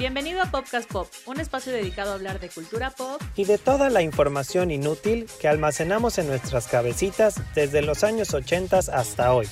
Bienvenido a Popcast Pop, un espacio dedicado a hablar de cultura pop y de toda la información inútil que almacenamos en nuestras cabecitas desde los años 80 hasta hoy.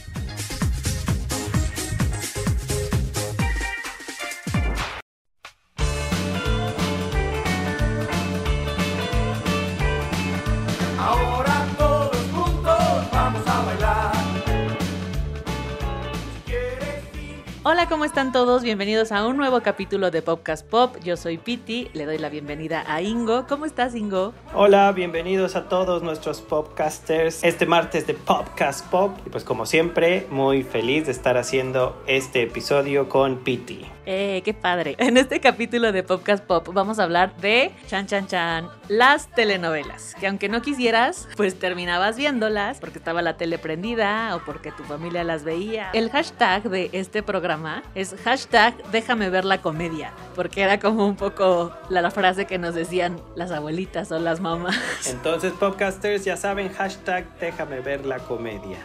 Están todos? Bienvenidos a un nuevo capítulo de Popcast Pop. Yo soy Piti, le doy la bienvenida a Ingo. ¿Cómo estás, Ingo? Hola, bienvenidos a todos nuestros popcasters este martes de Popcast Pop. Y pues como siempre, muy feliz de estar haciendo este episodio con Piti. Eh, qué padre. En este capítulo de Popcast Pop vamos a hablar de Chan Chan Chan, las telenovelas. Que aunque no quisieras, pues terminabas viéndolas porque estaba la tele prendida o porque tu familia las veía. El hashtag de este programa es hashtag déjame ver la comedia. Porque era como un poco la, la frase que nos decían las abuelitas o las mamás. Entonces, popcasters, ya saben, hashtag déjame ver la comedia.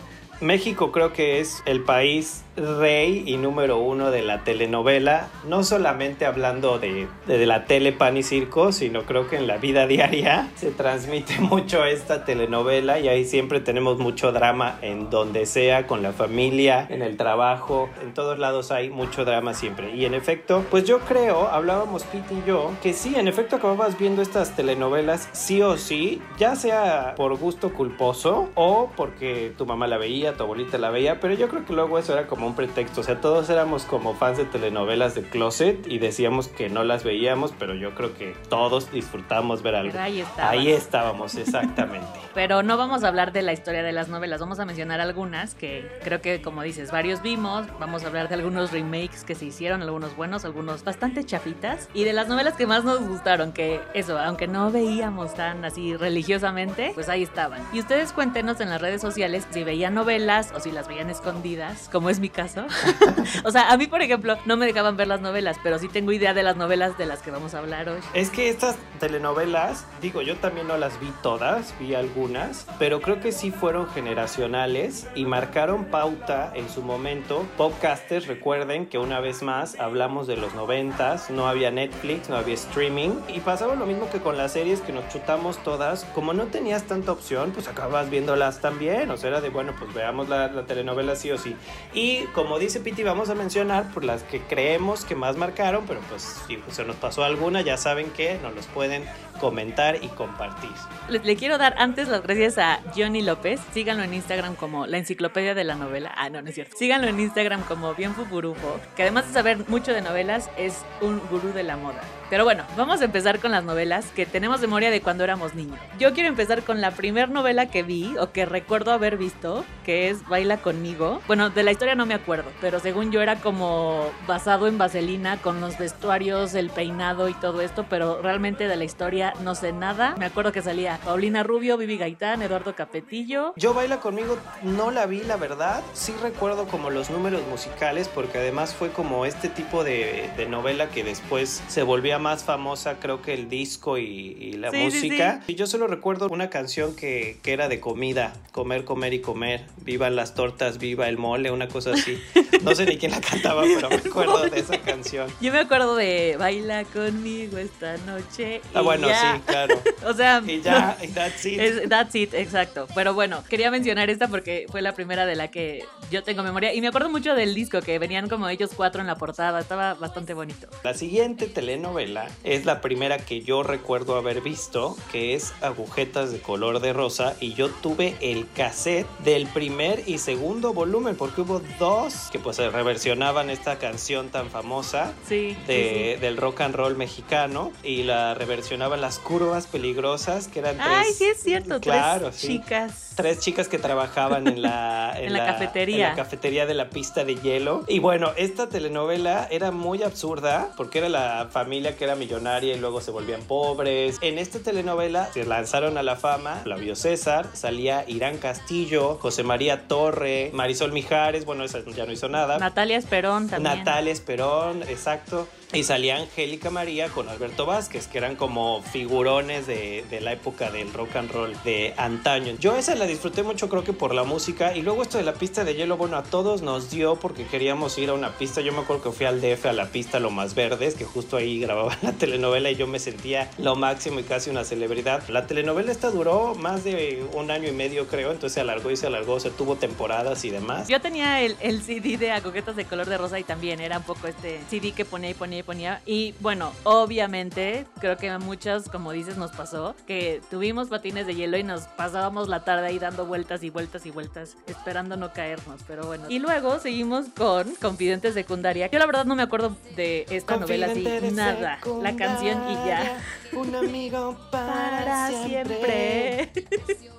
México creo que es el país rey y número uno de la telenovela, no solamente hablando de, de, la tele pan y circo, sino creo que en la vida diaria se transmite mucho esta telenovela y ahí siempre tenemos mucho drama en donde sea, con la familia, en el trabajo, en todos lados hay mucho drama siempre. Y en efecto, pues yo creo, hablábamos Pete y yo, que sí, en efecto acababas viendo estas telenovelas sí o sí, ya sea por gusto culposo o porque tu mamá la veía, tu abuelita la veía, pero yo creo que luego eso era como un pretexto, o sea, todos éramos como fans de telenovelas de closet y decíamos que no las veíamos, pero yo creo que todos disfrutamos ver algo. Pero ahí estabas. Ahí estábamos, exactamente. Pero no vamos a hablar de la historia de las novelas, vamos a mencionar algunas que creo que, como dices, varios vimos. Vamos a hablar de algunos remakes que se hicieron, algunos buenos, algunos bastante chafitas. Y de las novelas que más nos gustaron, que eso, aunque no veíamos tan así religiosamente, pues ahí estaban. Y ustedes cuéntenos en las redes sociales si veían novelas o si las veían escondidas, como es mi caso. o sea, a mí, por ejemplo, no me dejaban ver las novelas, pero sí tengo idea de las novelas de las que vamos a hablar hoy. Es que estas telenovelas, digo, yo también no las vi todas, vi algunas, pero creo que sí fueron generacionales y marcaron pauta en su momento. Podcasters, recuerden que una vez más hablamos de los noventas, no había Netflix, no había streaming y pasaba lo mismo que con las series que nos chutamos todas. Como no tenías tanta opción, pues acabas viéndolas también. O sea, era de, bueno, pues veamos la, la telenovela sí o sí. Y como dice Piti, vamos a mencionar por las que creemos que más marcaron, pero pues si se nos pasó alguna, ya saben que nos los pueden comentar y compartir. Le, le, quiero dar antes las gracias a Johnny López. Síganlo en Instagram como la enciclopedia de la novela. Ah, no, no es cierto. Síganlo en Instagram como Bien Fuburufo, que además de saber mucho de novelas, es un gurú de la moda. Pero bueno, vamos a empezar con las novelas que tenemos memoria de cuando éramos niños. Yo quiero empezar con la primera novela que vi o que recuerdo haber visto, que es Baila conmigo. Bueno, de la historia no me acuerdo, pero según yo era como basado en Vaselina con los vestuarios, el peinado y todo esto, pero realmente de la historia no sé nada. Me acuerdo que salía Paulina Rubio, Vivi Gaitán, Eduardo Capetillo. Yo Baila conmigo no la vi, la verdad. Sí recuerdo como los números musicales porque además fue como este tipo de, de novela que después se volvía más famosa, creo que el disco y, y la Sí, sí, música. Y yo solo recuerdo una canción que, que era de comida, comer, comer y comer. Vivan las tortas, viva el mole, una cosa así. No sé ni quién la cantaba, pero me acuerdo de esa canción. Yo me acuerdo de Baila conmigo esta noche. Ah, y bueno, ya. sí, claro. O sea, Y ya, y that's it. Es, that's it, exacto. Pero bueno, quería mencionar esta porque fue la primera de la que yo tengo memoria. Y me acuerdo mucho del disco, que venían como ellos cuatro en la portada. Estaba bastante bonito. La siguiente telenovela es la primera que yo recuerdo haber visto, que es Agujetas de color de rosa, y yo tuve el cassette del primer y segundo volumen, porque hubo dos que pues reversionaban esta canción tan famosa Sí. de- del rock and roll mexicano, y la reversionaban las curvas peligrosas, que eran sí. Ay, tres- sí es cierto. Claro, tres sí. chicas. Tres chicas que trabajaban en la, En la cafetería. en la cafetería de la pista de hielo. Y bueno, esta telenovela era muy absurda porque era la familia que era millonaria y luego se volvían pobres. En esta telenovela se lanzaron a la fama Flavio César, salía Irán Castillo, José María Torre, Marisol Mijares, bueno, esa ya no hizo nada. Natalia Esperón también. Natalia Esperón, exacto. Y salía Angélica María con Alberto Vázquez, que eran como figurones de, de, la época del rock and roll de antaño. Yo esa la disfruté mucho, creo que por la música. Y luego esto de la pista de hielo, bueno, a todos nos dio porque queríamos ir a una pista. Yo me acuerdo que fui al DF a la pista Lo Más Verdes, que justo ahí grababan la telenovela y yo me sentía lo máximo y casi una celebridad. La telenovela esta duró más de un año y medio, creo, entonces se alargó y se alargó, se tuvo temporadas y demás. Yo tenía el, el CD de Acoquetas de color de rosa y también era un poco este CD que ponía y ponía y ponía. Y bueno, obviamente, creo que a muchos, como dices, nos pasó que tuvimos patines de hielo y nos pasábamos la tarde ahí dando vueltas y vueltas y vueltas, esperando no caernos, pero bueno. Y luego seguimos con Confidente Secundaria. Yo la verdad no me acuerdo de esta novela así, nada. La canción y ya. Un amigo para, Para siempre.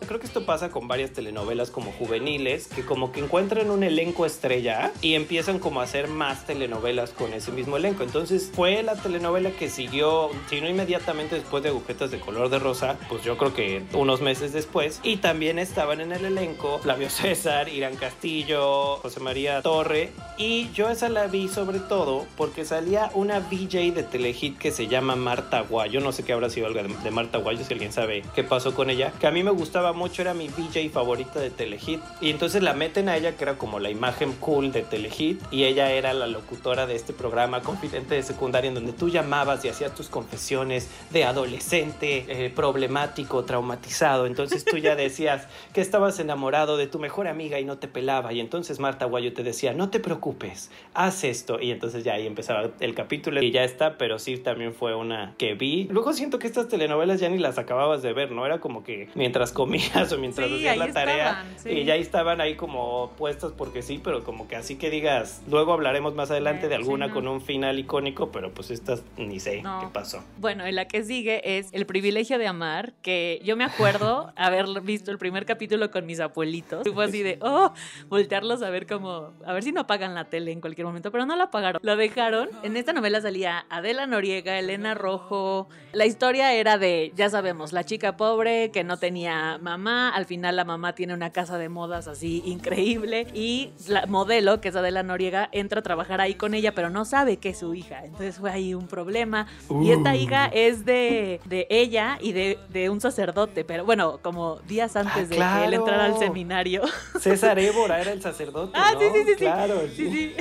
Creo que esto pasa con varias telenovelas como juveniles, que como que encuentran un elenco estrella y empiezan como a hacer más telenovelas con ese mismo elenco. Entonces fue la telenovela que siguió, si no inmediatamente después de Agujetas de color de rosa, pues yo creo que unos meses después. Y también estaban en el elenco Flavio César, Irán Castillo, José María Torre. Y yo esa la vi sobre todo porque salía una VJ de Telehit que se llama Marta Guay. Yo no sé qué habrá sido algo de, de Marta Guay, si alguien sabe qué pasó con ella, que a mí me gustaba mucho, era mi VJ favorita de Telehit. Y entonces la meten a ella, que era como la imagen cool de Telehit, y ella era la locutora de este programa confidente de secundaria, en donde tú llamabas y hacías tus confesiones de adolescente, eh, problemático, traumatizado. Entonces tú ya decías que estabas enamorado de tu mejor amiga y no te pelaba. Y entonces Marta Guayo te decía, no te preocupes, haz esto. Y entonces ya ahí empezaba el capítulo y ya está, pero sí también fue una que vi. Luego siento que estas telenovelas ya ni las acababas de ver, ¿no? Era como que mientras comías o mientras Sí, hacías la tarea estaban, sí. y ya estaban ahí como puestas porque sí, pero como que así que digas, luego hablaremos más adelante de Eh, sí, alguna no. con un final icónico, pero pues estas ni sé No. qué pasó. Bueno, en la que sigue es El privilegio de amar, que yo me acuerdo haber visto el primer capítulo con mis abuelitos. Y fue así de, oh, voltearlos a ver como, a ver si no apagan la tele en cualquier momento, pero no la apagaron. Lo dejaron. En esta novela salía Adela Noriega, Elena Rojo. La historia era de, ya sabemos, la chica pobre que no tenía mamá. Al final la mamá tiene una casa de modas así increíble. Y la modelo, que es Adela Noriega, entra a trabajar ahí con ella, pero no sabe que es su hija. Entonces fue ahí un problema. Y esta Uh. hija es de, de ella y de, de un sacerdote, pero bueno, como días antes de que él Ah, entrara al seminario. César Évora era el sacerdote. Ah, ¿no? sí, sí, sí, sí. Claro, Sí, sí.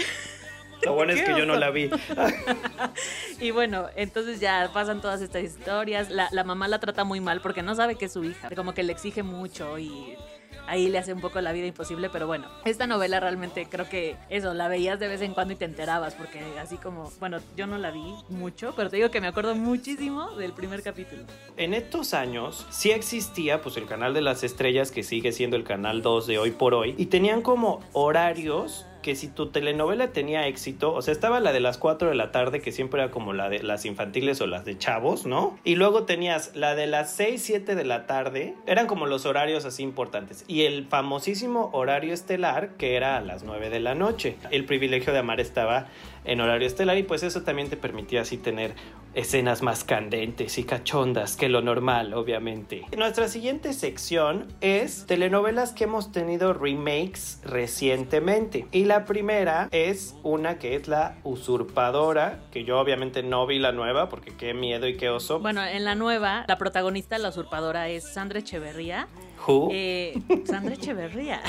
Lo bueno es que yo no oso. la vi. Y bueno, entonces ya pasan todas estas historias. La, la mamá la trata muy mal porque no sabe que es su hija. Como que le exige mucho y ahí le hace un poco la vida imposible. Pero bueno, esta novela realmente creo que eso, la veías de vez en cuando y te enterabas. Porque así como, bueno, yo no la vi mucho, pero te digo que me acuerdo muchísimo del primer capítulo. En estos años sí existía pues el canal de las estrellas que sigue siendo el canal 2 de hoy por hoy y tenían como horarios que si tu telenovela tenía éxito, o sea, estaba la de las 4 de la tarde, que siempre era como la de las infantiles o las de chavos, ¿no? Y luego tenías la de las 6, 7 de la tarde, eran como los horarios así importantes. Y el famosísimo horario estelar, que era a las 9 de la noche. El privilegio de amar estaba en horario estelar y pues eso también te permitía así tener escenas más candentes y cachondas que lo normal, obviamente. Nuestra siguiente sección es telenovelas que hemos tenido remakes recientemente. Y la primera es una que es La Usurpadora, que yo obviamente no vi la nueva porque qué miedo y qué oso. Bueno, en la nueva, la protagonista, la usurpadora, es Sandra Echeverría. Who? Eh, Sandra Echeverría.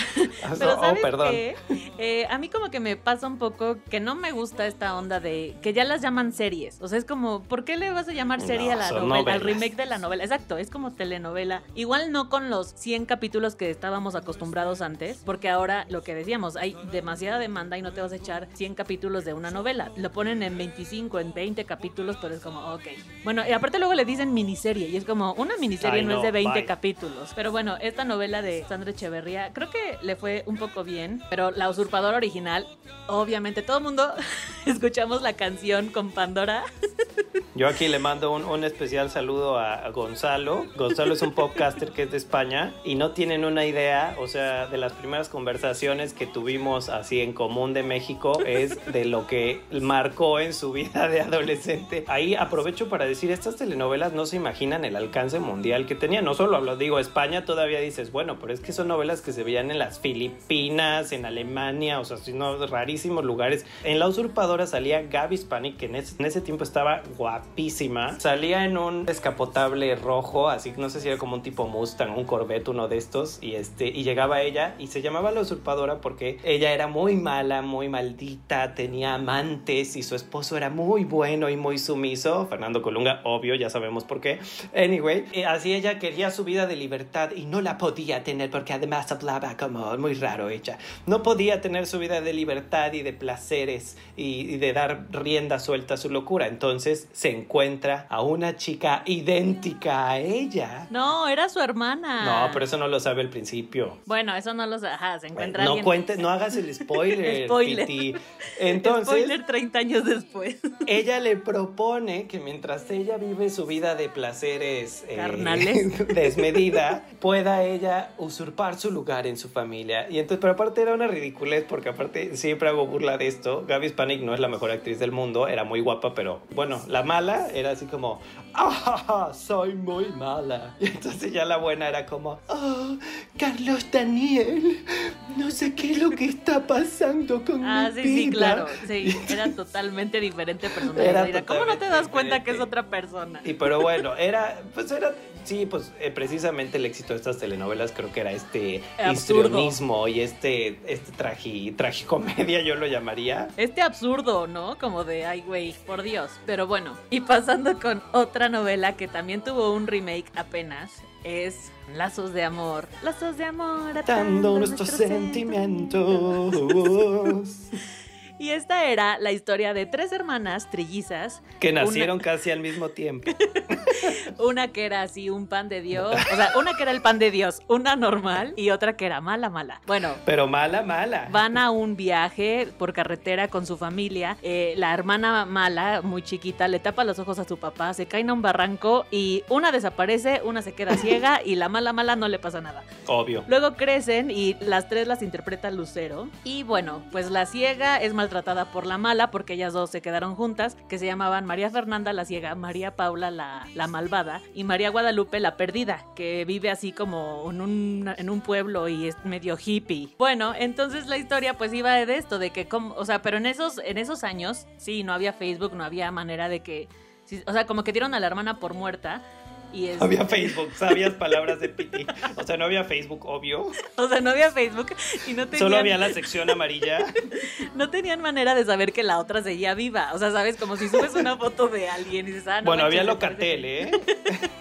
Ah, Pero oh, ¿sabes perdón. qué? Eh, a mí como que me pasa un poco que no me gusta esta onda de que ya las llaman series. O sea, es como, ¿por qué le vas a llamar serie No, a la novela, al remake de la novela? Exacto, es como telenovela. Igual no con los 100 capítulos que estábamos acostumbrados antes, porque ahora lo que decíamos, hay demasiada demanda y no te vas a echar 100 capítulos de una novela. Lo ponen en 25, en 20 capítulos, pero es como, ok. Bueno, y aparte luego le dicen miniserie y es como, una miniserie Ay, no, no, es de 20 bye. capítulos. Pero bueno, esta novela de Sandra Echeverría, creo que le fue un poco bien, pero La Usurpadora original, obviamente todo el mundo escuchamos la canción con Pandora. Yo aquí le mando un, un especial saludo a, a Gonzalo. Gonzalo es un podcaster que es de España y no tienen una idea, o sea, de las primeras conversaciones que tuvimos así en común de México es de lo que marcó en su vida de adolescente. Ahí aprovecho para decir, estas telenovelas no se imaginan el alcance mundial que tenían. No solo lo digo, España todavía dices, bueno, pero es que son novelas que se veían en las Filipinas, en Alemania, o sea, sino rarísimos lugares. En La Usurpadora salía Gaby Spanik, que en ese, en ese tiempo estaba guapísima. Salía en un descapotable rojo, así no sé si era como un tipo Mustang, un Corvette, uno de estos, y este, y llegaba ella y se llamaba La Usurpadora porque ella era muy mala, muy maldita, tenía amantes y su esposo era muy bueno y muy sumiso. Fernando Colunga, obvio, ya sabemos por qué. Anyway, eh, así ella quería su vida de libertad y no la podía tener porque además hablaba como muy raro ella. No podía tener su vida de libertad y de placeres y, y de dar rienda suelta a su locura. Entonces se encuentra a una chica idéntica a ella. No, era su hermana. No, pero eso no lo sabe al principio. Bueno, eso no lo sabe. Ajá, se encuentra No alguien- cuentes, no hagas el spoiler, Spoiler. Piti. Entonces, Spoiler 30 años después. ella le propone que mientras ella vive su vida de placeres eh, Carnales. desmedida, pueda ella usurpar su lugar en su familia. Y entonces, pero aparte era una ridiculez, porque aparte siempre hago burla de esto. Gaby Spanik no es la mejor actriz del mundo, era muy guapa, pero bueno, la mala era así como, ¡ah! Soy muy mala. Y entonces ya la buena era como, ¡oh! Carlos Daniel, no qué es lo que está pasando con Ah, mi sí, sí, vida". claro. Sí, era totalmente diferente personalidad. Era ¿Cómo no te das cuenta que es otra persona? Y pero bueno, era, pues era, sí, pues eh, precisamente el éxito de estas telenovelas creo que era este Absurdo. histrionismo y este, este tragi, tragicomedia, yo lo llamaría. Este absurdo, ¿no? Como de, ay, güey, por Dios. Pero bueno, y pasando con otra novela que también tuvo un remake apenas, es Lazos de Amor. Lazos de Amor. Dando nuestros sentimientos Y esta era la historia de tres hermanas trillizas. que Una- nacieron casi al mismo tiempo. Una que era así, un pan de Dios. O sea, una que era el pan de Dios, una normal y otra que era mala, mala. Bueno, Pero mala, mala. Van a un viaje por carretera con su familia. Eh, la hermana mala, muy chiquita, le tapa los ojos a su papá, se caen a un barranco y una desaparece, una se queda ciega y la mala mala no le pasa nada. Obvio. Luego crecen y las tres las interpreta Lucero. Y bueno, pues la ciega es maltratada por la mala porque ellas dos se quedaron juntas, que se llamaban María Fernanda la ciega, María Paula la, la malvada y María Guadalupe la perdida, que vive así como en un, en un pueblo y es medio hippie. Bueno, entonces la historia pues iba de esto, de que, como, o sea, pero en esos, en esos años, sí, no había Facebook, no había manera de que... o sea, como que dieron a la hermana por muerta. Y es, Había Facebook, sabías palabras de Piti. O sea, no había Facebook, obvio. O sea, no había Facebook y no tenían, Solo había la sección amarilla. no tenían manera de saber que la otra seguía viva. O sea, sabes, como si subes una foto de alguien y dices, ah, no bueno, manches, había Locatel, ¿eh?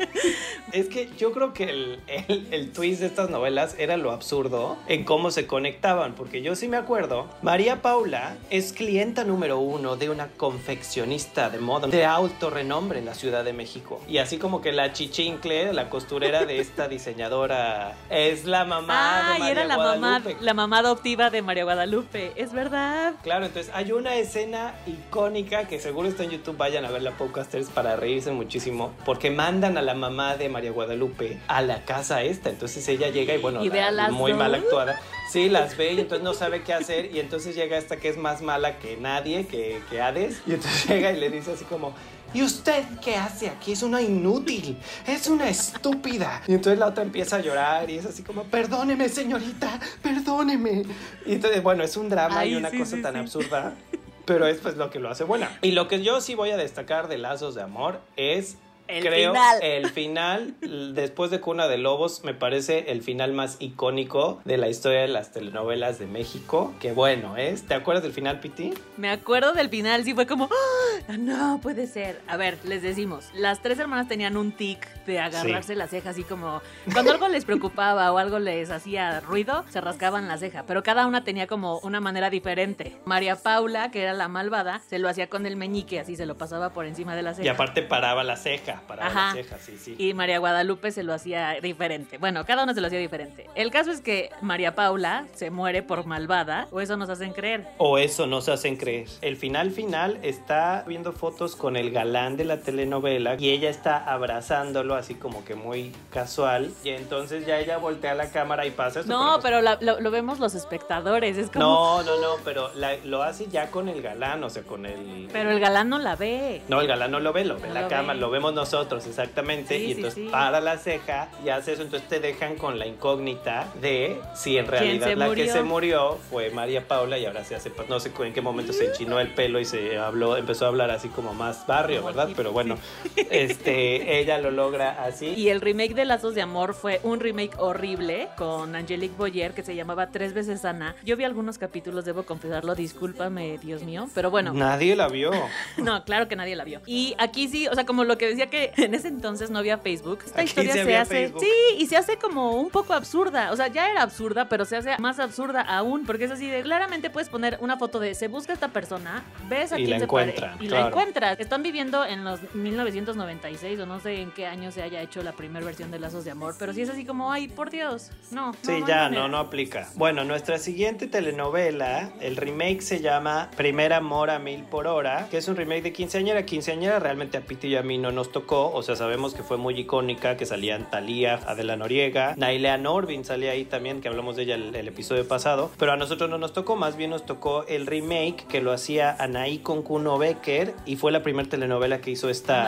es que yo creo que el, el, el twist de estas novelas era lo absurdo en cómo se conectaban, porque yo sí me acuerdo, María Paula es clienta número uno de una confeccionista de moda de alto renombre en la Ciudad de México. Y así como que la chichincle, la costurera de esta diseñadora, es la mamá Ah, de y María era la mamá, Guadalupe. la mamá adoptiva de María Guadalupe. Es verdad. Claro, entonces hay una escena icónica que seguro está en YouTube, vayan a ver la podcasters para reírse muchísimo, porque mandan a la mamá de María Guadalupe a la casa esta, entonces ella llega y bueno, Y ve a las muy dos. mal actuada, sí, las ve y entonces no sabe qué hacer y entonces llega esta que es más mala que nadie, que, que Hades, y entonces llega y le dice así como... ¿Y usted qué hace aquí? Es una inútil, es una estúpida. Y entonces la otra empieza a llorar y es así como, perdóneme señorita, perdóneme. Y entonces, bueno, es un drama Ay, y una sí, cosa sí, tan sí. absurda. Pero es pues lo que lo hace buena. Y lo que yo sí voy a destacar de Lazos de Amor es El creo final. el final después de Cuna de Lobos me parece el final más icónico de la historia de las telenovelas de México. Que bueno, es. ¿Te acuerdas del final, Piti? Me acuerdo del final, sí fue como, "Ah, no puede ser. A ver, les decimos, las tres hermanas tenían un tic de agarrarse la ceja, así como cuando algo les preocupaba o algo les hacía ruido, se rascaban la ceja, pero cada una tenía como una manera diferente. María Paula, que era la malvada, se lo hacía con el meñique, así se lo pasaba por encima de la ceja. Y aparte paraba la ceja. ceja, para Ajá. la ceja, sí, sí. Y María Guadalupe se lo hacía diferente. Bueno, cada uno se lo hacía diferente. El caso es que María Paula se muere por malvada, o eso nos hacen creer. O eso nos hacen creer. El final final está viendo fotos con el galán de la telenovela y ella está abrazándolo así como que muy casual. Y entonces ya ella voltea la cámara y pasa esto. No, pues- pero la- lo, lo vemos los espectadores. Es como. No, no, no, pero la- lo hace ya con el galán, o sea, con el... Pero el galán no la ve. No, el galán no lo ve, lo ve No la lo cámara, ve. lo vemos nosotros, exactamente. Sí, y entonces sí. para la ceja y hace eso. Entonces te dejan con la incógnita de si en realidad la que se murió fue María Paula y ahora se hace, no sé en qué momento se enchinó el pelo y se habló, empezó a hablar así como más barrio, ¿verdad? Pero bueno, este, ella lo logra así. Y el remake de Lazos de Amor fue un remake horrible con Angelique Boyer que se llamaba Tres veces Ana. Yo vi algunos capítulos, debo confesarlo, discúlpame, Dios mío. Pero bueno, Nadie la vio. no, claro que nadie la vio. Y aquí sí, o sea, como lo que decía que en ese entonces no había Facebook, esta Aquí historia se hace. Facebook. Sí, y se hace como un poco absurda. O sea, ya era absurda, pero se hace más absurda aún, porque es así de claramente puedes poner una foto de se busca esta persona, ves a Y quién la se pare- y claro. la encuentras. Están viviendo en los 1996 o no sé en qué año se haya hecho la primera versión de Lazos de Amor, pero sí es así como, ay, por Dios, no. no, Sí, hay ya, no, no aplica. Bueno, nuestra siguiente telenovela, el remake se llama Primer Amor a Mil por Hora, que es un remake de Quinceañera. Quinceañera realmente a Piti y a mí no nos tocó, o sea, sabemos que fue muy icónica, que salían Talía, Adela Noriega, Nailea Norvin salía ahí también, que hablamos de ella el, el episodio pasado, pero a nosotros no nos tocó, más bien nos tocó el remake que lo hacía Anaí con Kuno Becker y fue la primera telenovela que hizo esta...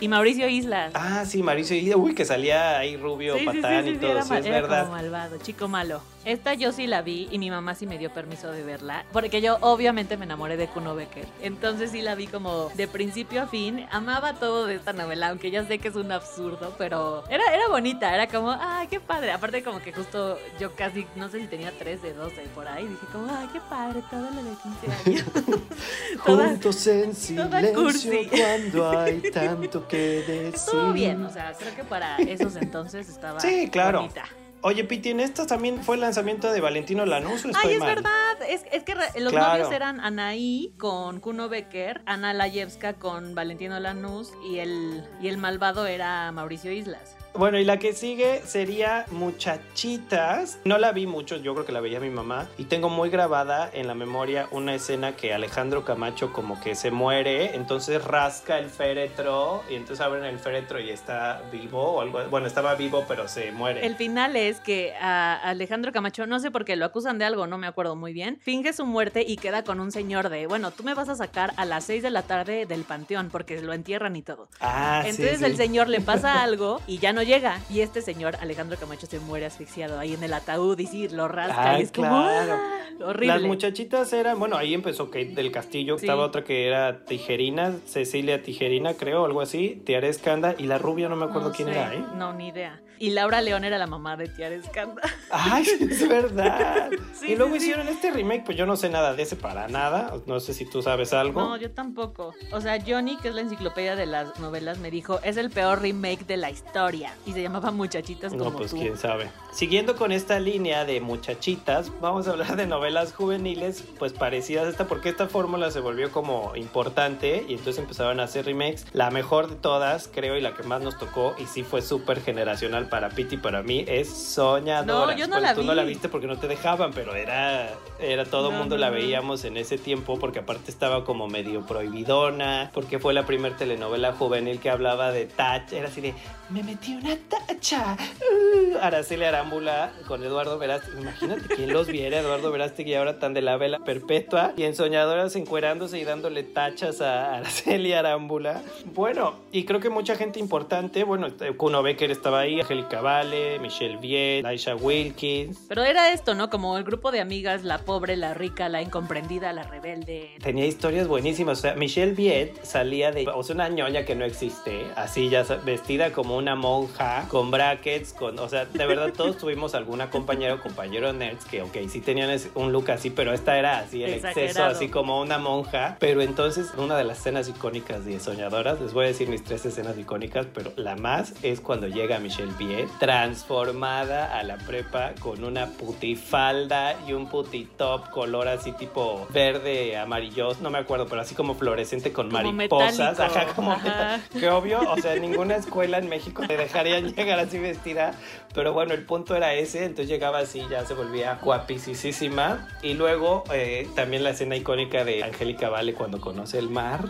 Y Mauricio Islas. Ah, sí, Mauricio, y- uy, que salía ahí rubio, patán y todo, sí, es era verdad. como malvado, chico malo. Esta yo sí la vi y mi mamá sí me dio permiso de verla, porque yo obviamente me enamoré de Kuno Becker. Entonces sí la vi como de principio a fin. Amaba todo de esta novela, aunque ya sé que es un absurdo, pero era, era bonita, era como, ay, qué padre. Aparte como que justo yo casi, no sé si tenía 13, 12 por ahí, dije como, ay, qué padre, todo lo de 15 años. Juntos en silencio cursi. cuando hay tanto que decir. Estuvo bien, o sea, creo que para esos entonces estaba Sí, claro. bonita. Oye, Piti, en esta también fue el lanzamiento de Valentino Lanús, ¿o estoy Ay, es mal? verdad. Es, es que los Claro. novios eran Anaí con Kuno Becker, Ana Layevska con Valentino Lanús y el, y el malvado era Mauricio Islas. Bueno, y la que sigue sería Muchachitas. No la vi mucho, yo creo que la veía mi mamá. Y tengo muy grabada en la memoria una escena que Alejandro Camacho como que se muere, entonces rasca el féretro y entonces abren el féretro y está vivo o algo. Bueno, estaba vivo, pero se muere. El final es que a Alejandro Camacho, no sé por qué, lo acusan de algo, no me acuerdo muy bien, finge su muerte y queda con un señor de, bueno, tú me vas a sacar a las 6 de la tarde del panteón porque lo entierran y todo. Ah, sí, Entonces sí. el señor le pasa algo y ya no llega. Y este señor, Alejandro Camacho, se muere asfixiado ahí en el ataúd y sí, lo rasca. Ay, y es como, claro. "Ah", horrible. Las muchachitas eran, bueno, ahí empezó Kate del Castillo, Sí. estaba otra que era Tijerina, Cecilia Tijerina, creo, algo así, Tiara Escanda, y la rubia no me acuerdo No quién sé, era, ¿eh? No, ni idea. Y Laura León era la mamá de Tiara Escanda. Ay, es verdad. Sí, y luego sí, sí. hicieron este remake, pues yo no sé nada de ese para nada, no sé si tú sabes algo. No, yo tampoco. O sea, Johnny, que es la enciclopedia de las novelas, me dijo, es el peor remake de la historia. Y se llamaba Muchachitas No, como pues tú. quién sabe. Siguiendo con esta línea de muchachitas, vamos a hablar de novelas juveniles, pues parecidas a esta, porque esta fórmula se volvió como importante y entonces empezaron a hacer remakes. La mejor de todas, creo, y la que más nos tocó, y sí fue súper generacional para Piti y para mí, es Soñadora. No, yo no la tú vi. no la viste porque no te dejaban, pero era, era todo el No, mundo no, la veíamos en ese tiempo, porque aparte estaba como medio prohibidona, porque fue la primer telenovela juvenil que hablaba de touch, era así de, me metí una tacha. Uh, Araceli Arámbula con Eduardo Verástegui. Imagínate quién los viera, Eduardo Verástegui ahora tan de la vela perpetua y en Soñadoras encuerándose y dándole tachas a Araceli Arámbula. Bueno, y creo que mucha gente importante, bueno, Kuno Becker estaba ahí, Angélica Vale, Michelle Viet, Aisha Wilkins. Pero era esto, ¿no? Como el grupo de amigas, la pobre, la rica, la incomprendida, la rebelde. Tenía historias buenísimas. O sea, Michelle Viet salía de. O sea, una ñoña que no existe. Así ya vestida como una monja, con brackets, con. O sea, de verdad, todos tuvimos alguna compañera o compañero nerds que, ok, sí tenían un look así, pero esta era así, el exceso, Exagerado. así como una monja. Pero entonces, una de las escenas icónicas de Soñadoras, les voy a decir mis tres escenas icónicas, pero la más es cuando llega Michelle Viet también, transformada a la prepa con una putifalda y un putitop color así tipo verde, amarillo, no me acuerdo, pero así como fluorescente con Como mariposas. metálico. Ajá, como Ajá. Que obvio, o sea, ninguna escuela en México te dejarían llegar así vestida. Pero bueno, el punto era ese, entonces llegaba así, ya se volvía guapísima. Y luego eh, también la escena icónica de Angélica Vale cuando conoce el mar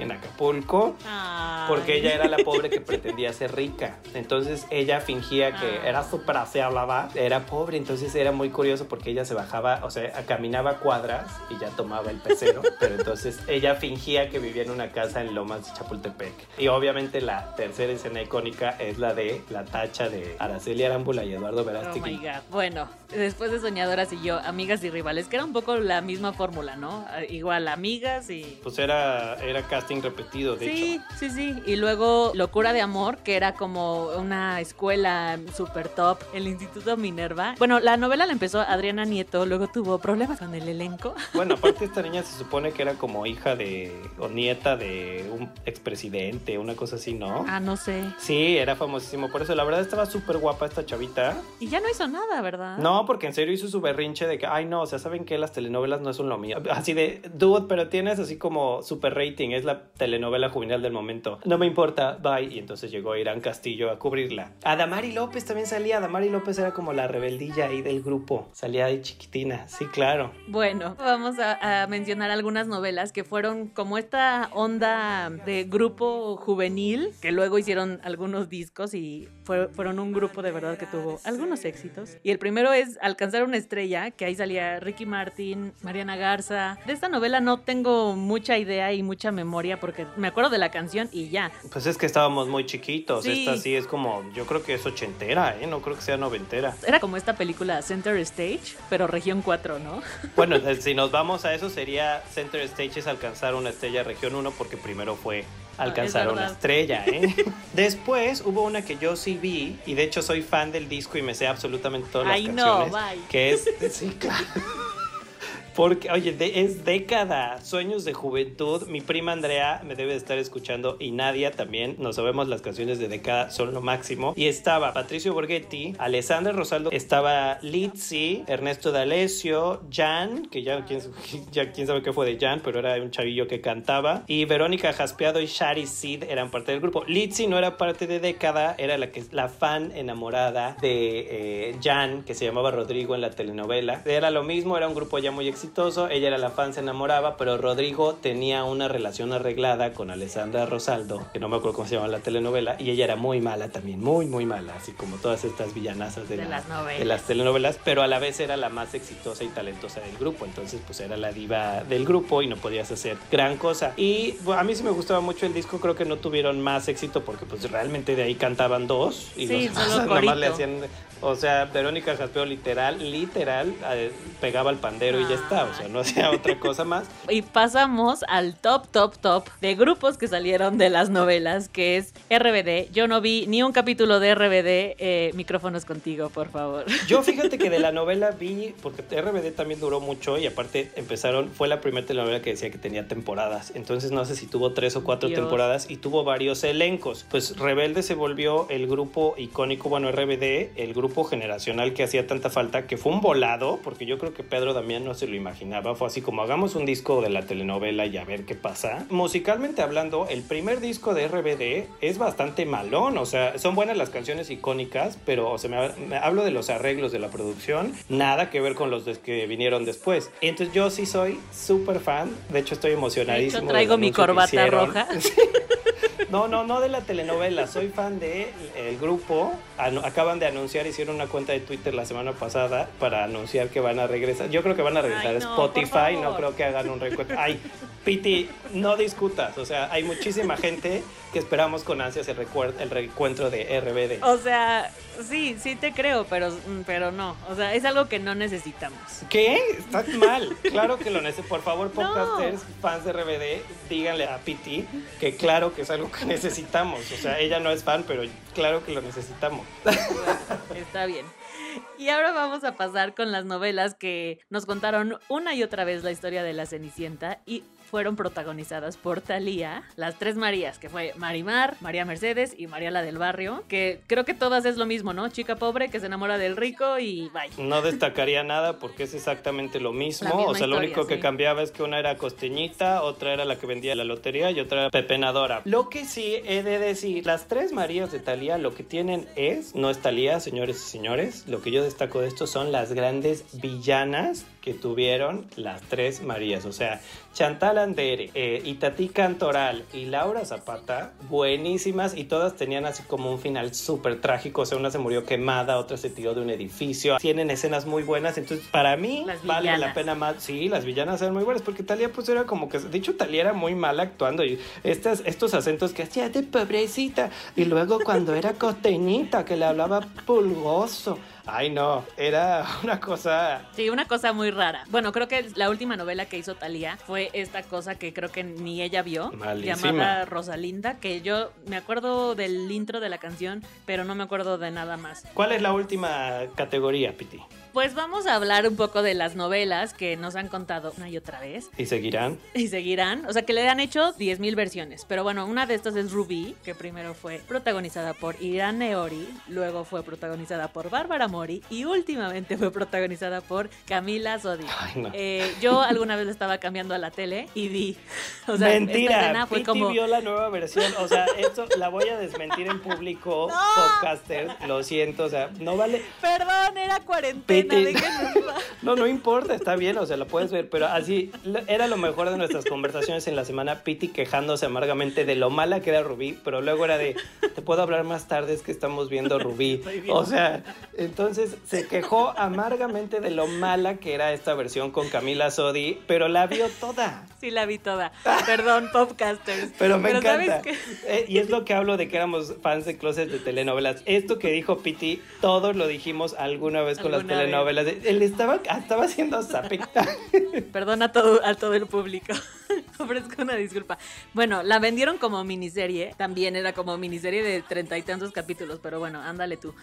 en Acapulco. Ay. Porque ella era la pobre que pretendía ser rica. Entonces ella fingía que Ah. era súper hablaba, era pobre. Entonces era muy curioso porque ella se bajaba, o sea, caminaba cuadras y ya tomaba el pecero. pero entonces ella fingía que vivía en una casa en Lomas de Chapultepec. Y obviamente la tercera escena icónica es la de la tacha de Araceli Arámbula y Eduardo Oh my Verástegui. god. Bueno, después de Soñadoras y yo, amigas y rivales, que era un poco la misma fórmula, ¿no? Eh, Igual amigas y. pues era, era casting repetido, de Sí, hecho. sí, sí. Y luego Locura de Amor, que era como una escuela super top, el Instituto Minerva. Bueno, la novela la empezó Adriana Nieto, luego tuvo problemas con el elenco. Bueno, aparte esta niña se supone que era como hija de o nieta de un expresidente, una cosa así, ¿no? Ah, no sé. Sí, era famosísimo. Por eso, la verdad estaba súper guapa esta chavita. Y ya no hizo nada, ¿verdad? No, porque en serio hizo su berrinche de que, ay, no, o sea, ¿saben que Las telenovelas no son lo mío. Así de, dude, pero tienes así como super rating, es la telenovela juvenil del momento. No me importa, bye. Y entonces llegó Irán Castillo a cubrirla. Adamari López también salía. Adamari López era como la rebeldilla ahí del grupo. Salía de chiquitina, sí, claro. Bueno, vamos a, mencionar algunas novelas que fueron como esta onda de grupo juvenil, que luego hicieron algunos discos y fue- fueron un grupo de verdad que tuvo algunos éxitos. Y el primero es Alcanzar una estrella, que ahí salía Ricky Martin, Mariana Garza. De esta novela no tengo mucha idea y mucha memoria porque me acuerdo de la canción y ya. Pues es que estábamos muy chiquitos. Sí. Esta sí es como, yo creo que es ochentera, ¿eh? No creo que sea noventera. Era como esta película Center Stage, pero región 4, ¿no? Bueno, eh, si nos vamos a eso, sería Center Stage es alcanzar una estrella región 1 porque primero fue alcanzar es una estrella, ¿eh? Después hubo una que yo sí vi y de hecho soy fan del disco y me sé absolutamente todas Ay, las no, canciones. bye. Que es, sí, claro. Porque, oye, es década, sueños de juventud. Mi prima Andrea me debe de estar escuchando y Nadia también. Nos sabemos las canciones de década, son lo máximo. Y estaba Patricio Borghetti, Alessandra Rosaldo, estaba Litzy, Ernesto D'Alessio, Jan, que ya quién, ya quién sabe qué fue de Jan, pero era un chavillo que cantaba. Y Verónica Jaspeado y Shari Sid eran parte del grupo. Litzy no era parte de década, era la, que, la fan enamorada de eh, Jan, que se llamaba Rodrigo en la telenovela. Era lo mismo, era un grupo ya muy exitoso. Ella era la fan, se enamoraba, pero Rodrigo tenía una relación arreglada con Alessandra Rosaldo, que no me acuerdo cómo se llama la telenovela, y ella era muy mala también, muy, muy mala, así como todas estas villanazas de, De la- las novelas. de las telenovelas, pero a la vez era la más exitosa y talentosa del grupo, entonces pues era la diva del grupo y no podías hacer gran cosa. Y bueno, a mí sí me gustaba mucho el disco, creo que no tuvieron más éxito porque pues realmente de ahí cantaban dos y Sí, los demás nada más le hacían, o sea, Verónica Jaspeo literal, literal, eh, pegaba el pandero y ya está, o sea, no hacía otra cosa más. Y pasamos al top, top, top de grupos que salieron de las novelas, que es RBD. Yo no vi ni un capítulo de RBD. eh, micrófonos contigo, por favor. Yo fíjate que de la novela vi, porque RBD también duró mucho y aparte empezaron, fue la primera telenovela que decía que tenía temporadas, entonces no sé si tuvo tres o cuatro Dios. temporadas y tuvo varios elencos. Pues Rebelde se volvió el grupo icónico, bueno, RBD, el grupo generacional que hacía tanta falta, que fue un volado, porque yo creo que Pedro Damián no se lo imaginaba, fue así como hagamos un disco de la telenovela y a ver qué pasa. Musicalmente hablando, el primer disco de RBD es bastante malón, o sea, son buenas las canciones icónicas, pero o sea, me, me hablo de los arreglos de la producción, nada que ver con los que vinieron después. Entonces yo sí soy súper fan, de hecho estoy De emocionadísimo. hecho, del traigo mi corbata roja. No, no, no de la telenovela. Soy fan de el grupo. Acaban de anunciar, hicieron una cuenta de Twitter la semana pasada para anunciar que van a regresar. Yo creo que van a regresar Ay, no, Spotify. No creo que hagan un reencuentro. Ay, Piti, no discutas. O sea, hay muchísima gente que esperamos con ansias el, el reencuentro de RBD. O sea, sí, sí te creo, pero, pero no. O sea, es algo que no necesitamos. ¿Qué? Estás mal. Claro que lo necesito. Por favor, No. podcasters, fans de RBD, díganle a Piti que claro que es algo que necesitamos. O sea, ella no es fan, pero claro que lo necesitamos. Está bien. Y ahora vamos a pasar con las novelas que nos contaron una y otra vez la historia de la Cenicienta. Y fueron protagonizadas por Thalía, las tres Marías, que fue Marimar, María Mercedes y María la del Barrio, que creo que todas es lo mismo, ¿no? Chica pobre que se enamora del rico y bye. No destacaría nada porque es exactamente lo mismo. O sea, lo único que sí. cambiaba es que una era costeñita, otra era la que vendía la lotería y otra era pepenadora. Lo que sí he de decir, las tres Marías de Talía lo que tienen es, no es Talía, señores y señores, lo que yo destaco de esto son las grandes villanas que tuvieron las tres Marías. O sea, Chantal Andere, eh, Itatí Cantoral y Laura Zapata, buenísimas y todas tenían así como un final súper trágico. O sea, una se murió quemada, otra se tiró de un edificio. Tienen escenas muy buenas. Entonces, para mí, vale la pena más. Sí, las villanas eran muy buenas porque Talía, pues era como que. De hecho, Talía era muy mala actuando. Y estas, estos acentos que hacía de pobrecita. Y luego, cuando era costeñita, que le hablaba pulgoso. Ay, no, era una cosa. Sí, una cosa muy rara. Bueno, creo que la última novela que hizo Thalía fue esta cosa que creo que ni ella vio, Malísima. llamada Rosalinda, que yo me acuerdo del intro de la canción, pero no me acuerdo de nada más. ¿Cuál es la última categoría, Piti? Pues vamos a hablar un poco de las novelas que nos han contado una y otra vez ¿Y seguirán? y seguirán. O sea, que le han hecho 10.000 versiones. Pero bueno, una de estas es Ruby, que primero fue protagonizada por Irán Neori, luego fue protagonizada por Bárbara Mori y últimamente fue protagonizada por Camila Sodi. Ay, no. Eh, yo alguna vez estaba cambiando a la tele y vi. O sea, esta Mentira, escena fue Piti como. vio la nueva versión. O sea, esto la voy a desmentir en público, podcaster. Lo siento, o sea, no vale. Perdón, era cuarentena. Piti. déjenme en paz". No, no importa, está bien, o sea, lo puedes ver, pero así era lo mejor de nuestras conversaciones en la semana, Piti quejándose amargamente de lo mala que era Rubí, pero luego era de, te puedo hablar más tarde, es que estamos viendo Rubí. O sea, entonces se quejó amargamente de lo mala que era esta versión con Camila Sodi, pero la vio toda. Sí, la vi toda. Perdón, Popcasters. Pero me ¿sabes encanta. Eh, y es lo que hablo de que éramos fans de closet de telenovelas. Esto que dijo Piti, todos lo dijimos alguna vez con las Alguna telenovelas. Él estaba, estaba haciendo zapping. Perdón a todo, a todo el público. Ofrezco una disculpa. Bueno, la vendieron como miniserie. También era como miniserie de treinta y tantos capítulos. Pero bueno, ándale tú.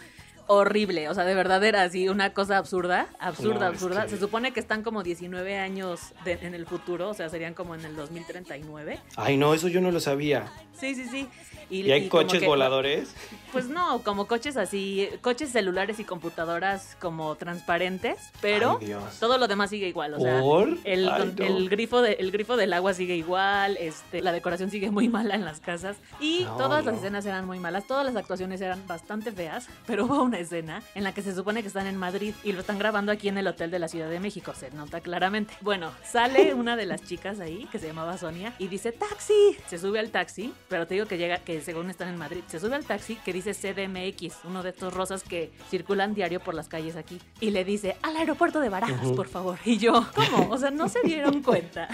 Horrible. O sea, de verdad era así una cosa absurda. Absurda, No, es absurda. que- Se supone que están como 19 años de- en el futuro. O sea, serían como en el 2039. Ay, no, eso yo no lo sabía. Sí, sí, sí. ¿Y hay coches que- voladores? Pues no, como coches así, coches celulares y computadoras como transparentes, pero Ay, todo lo demás sigue igual, o el, Ay, con- no. el grifo de, el grifo del agua sigue igual, este, la decoración sigue muy mala en las casas y No, todas las escenas eran muy malas, todas las actuaciones eran bastante feas, pero hubo una escena en la que se supone que están en Madrid y lo están grabando aquí en el hotel de la Ciudad de México, se nota claramente. Bueno, sale una de las chicas ahí que se llamaba Sonia y dice taxi, se sube al taxi, pero te digo que llega que según están en Madrid, se sube al taxi que dice CDMX, uno de estos rosas que circulan diario por las calles aquí y le dice al aeropuerto de Barajas, por favor. Y yo, ¿cómo? O sea, no se dieron cuenta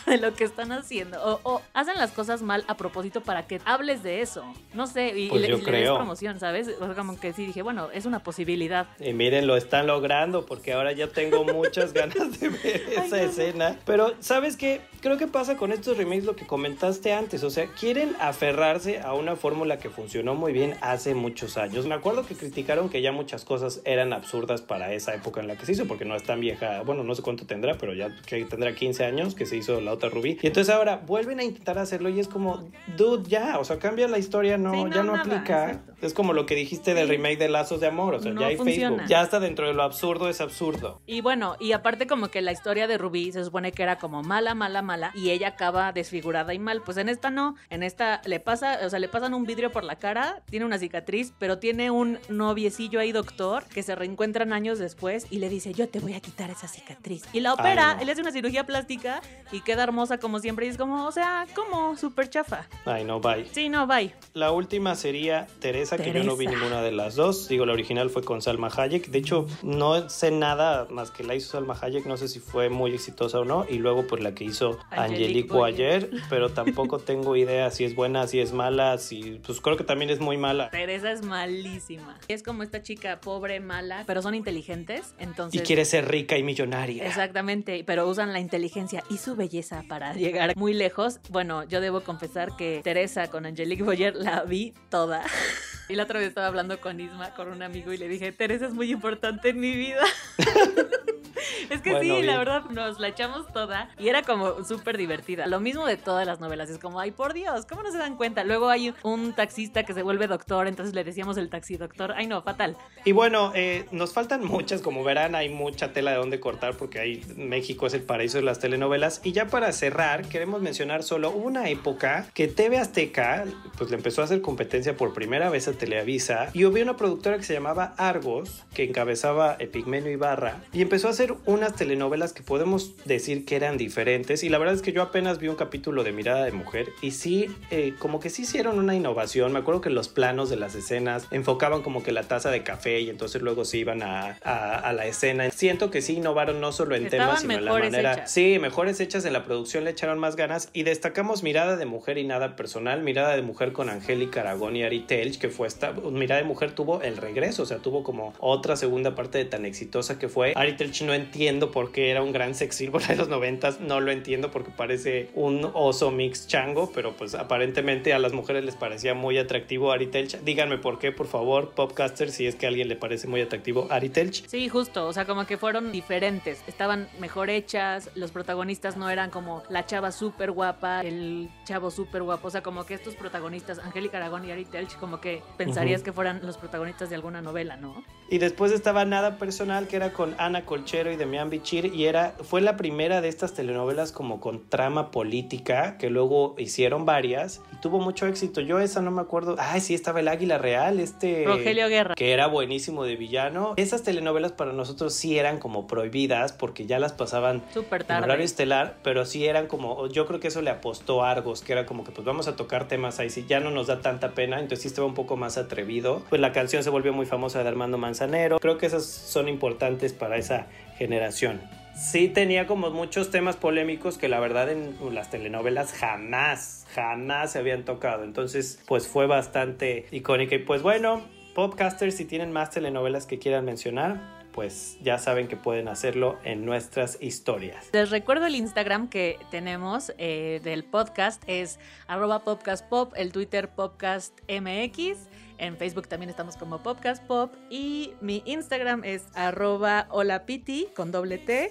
de lo que están haciendo o, o hacen las cosas mal a propósito para que hables de eso. No sé, y, y Pues le, yo y le des promoción, ¿sabes? O sea, como que sí dije, bueno, es una posibilidad. Y miren, lo están logrando porque ahora ya tengo muchas ganas de ver Ay, esa no. escena. Pero, ¿sabes qué? Creo que pasa con estos remakes lo que comentaste antes. O sea, quieren aferrarse a una fórmula que funcionó muy bien hace muchos años. Me acuerdo que criticaron que ya muchas cosas eran absurdas para esa época en la que se hizo, porque no es tan vieja. Bueno, no sé cuánto tendrá, pero ya que tendrá 15 años que se hizo la otra Rubí. Y entonces ahora vuelven a intentar hacerlo y es como, dude, ya. O sea, cambia la historia, no, Sí, no, ya no nada, aplica. Es como lo que dijiste del remake de Lazos de Amor. O sea, No ya hay funciona. Facebook. Ya está dentro de lo absurdo, es absurdo. Y bueno, y aparte como que la historia de Rubí se supone que era como mala, mala, mala y ella acaba desfigurada y mal. Pues en esta no, en esta le pasa, o sea, le pasan un vidrio por la cara, tiene una cicatriz, pero tiene un noviecillo ahí doctor que se reencuentran años después y le dice, yo te voy a quitar esa cicatriz. Y la opera, Ay, no. él hace una cirugía plástica y queda hermosa como siempre y es como, o sea, como súper chafa. Ay, no, bye. Sí, no, bye. La última sería Teresa, que yo no vi ninguna de las dos. Digo, la original fue con Salma Hayek. De hecho, no sé nada más que la hizo Salma Hayek. No sé si fue muy exitosa o no. Y luego, pues la que hizo Angelique. Boyer. Pero tampoco tengo idea si es buena, si es mala. Si, pues creo que también es muy mala. Teresa es malísima. Es como esta chica pobre, mala, pero son inteligentes, entonces... Y quiere ser rica y millonaria. Exactamente, pero usan la inteligencia y su belleza para llegar muy lejos. Bueno, yo debo confesar que Teresa con Angelique Boyer la vi toda. Y la otra vez estaba hablando con Isma, con un amigo, y le dije, Teresa es muy importante en mi vida. es que Bueno, sí, la bien. verdad, nos la echamos toda y era como súper divertida. Lo mismo de todas las novelas, es como, ay, por Dios, ¿cómo no se dan cuenta? Luego hay un taxista que se vuelve doctor, entonces le decíamos el taxi doctor. Ay, no, fatal. Y bueno, eh, nos faltan muchas, como verán, hay mucha tela de dónde cortar porque ahí México es el paraíso de las telenovelas. Y ya para cerrar, queremos mencionar solo una época que TV Azteca pues le empezó a hacer competencia por primera vez a Televisa y hubo una productora que se llamaba Argos, que encabezaba Epigmenio Ibarra, y empezó a hacer unas telenovelas que podemos decir que eran diferentes. Y la verdad es que yo apenas vi un capítulo de Mirada de Mujer y sí, eh, como que sí hicieron una innovación. Me acuerdo que los planos de las escenas enfocaban como que la taza de café y entonces luego se iban a, a- a la escena. Siento que sí innovaron no solo en Estaban temas, sino en la manera. hechas. Sí, mejores hechas en la producción le echaron más ganas y destacamos Mirada de Mujer y Nada Personal. Mirada de Mujer con Angélica Aragón y Ari Telch, que fue esta. Mirada de Mujer tuvo el regreso, o sea, tuvo como otra segunda parte de tan exitosa que fue. Ari Telch no entiendo por qué era un gran sex symbol de los noventas, no lo entiendo porque parece un oso mix chango, pero pues aparentemente a las mujeres les parecía muy atractivo Ari Telch. Díganme por qué, por favor, Popcaster, si es que a alguien le parece muy atractivo Ari Telch. Sí, justo, o sea, como que fueron diferentes, estaban mejor hechas, los protagonistas no eran como la chava súper guapa, el chavo súper guapo, o sea, como que estos protagonistas, Angélica Aragón y Ari Telch, como que pensarías que fueran los protagonistas de alguna novela, ¿no? Y después estaba Nada Personal, que era con Ana Colchero y Demian Bichir, y era, fue la primera de estas telenovelas como con trama política, que luego hicieron varias, y tuvo mucho éxito. Yo esa no me acuerdo. Ay, sí, estaba el Águila Real, este... Rogelio Guerra. Que era buenísimo de villano. Esas telenovelas para nosotros sí eran como prohibidas, porque ya las pasaban Súper en tarde. horario estelar, pero sí eran como, yo creo que eso le apostó a Argos, que era como que pues vamos a tocar temas ahí, sí, ya no nos da tanta pena, entonces sí estaba un poco más atrevido. Pues la canción se volvió muy famosa de Armando Manzanero, creo que esas son importantes para esa generación. Sí tenía como muchos temas polémicos que la verdad en las telenovelas jamás, jamás se habían tocado, entonces pues fue bastante icónica y pues bueno, Popcasters, si tienen más telenovelas que quieran mencionar, pues ya saben que pueden hacerlo en nuestras historias. Les recuerdo el Instagram que tenemos eh, del podcast es arroba podcastpop, el Twitter podcastmx, en Facebook también estamos como podcastpop y mi Instagram es arroba holapiti con doble T.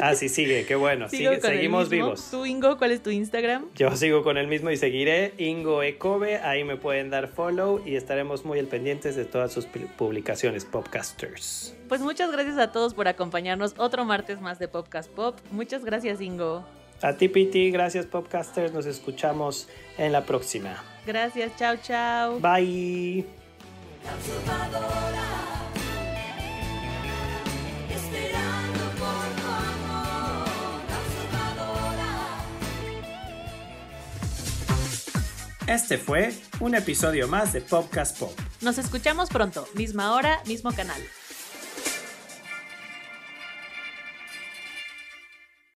Ah, sí, sigue, qué bueno. Sigue- seguimos vivos. ¿Tú, Ingo, cuál es tu Instagram? Yo sigo con el mismo y seguiré. Ingo Ecobe, ahí me pueden dar follow y estaremos muy al pendientes de todas sus pu- publicaciones, Popcasters. Pues muchas gracias a todos por acompañarnos otro martes más de Podcast Pop. Muchas gracias, Ingo. A ti, Piti, gracias, Popcasters. Nos escuchamos en la próxima. Gracias, chao, chao. Bye. Este fue un episodio más de Popcast Pop. Nos escuchamos pronto, misma hora, mismo canal.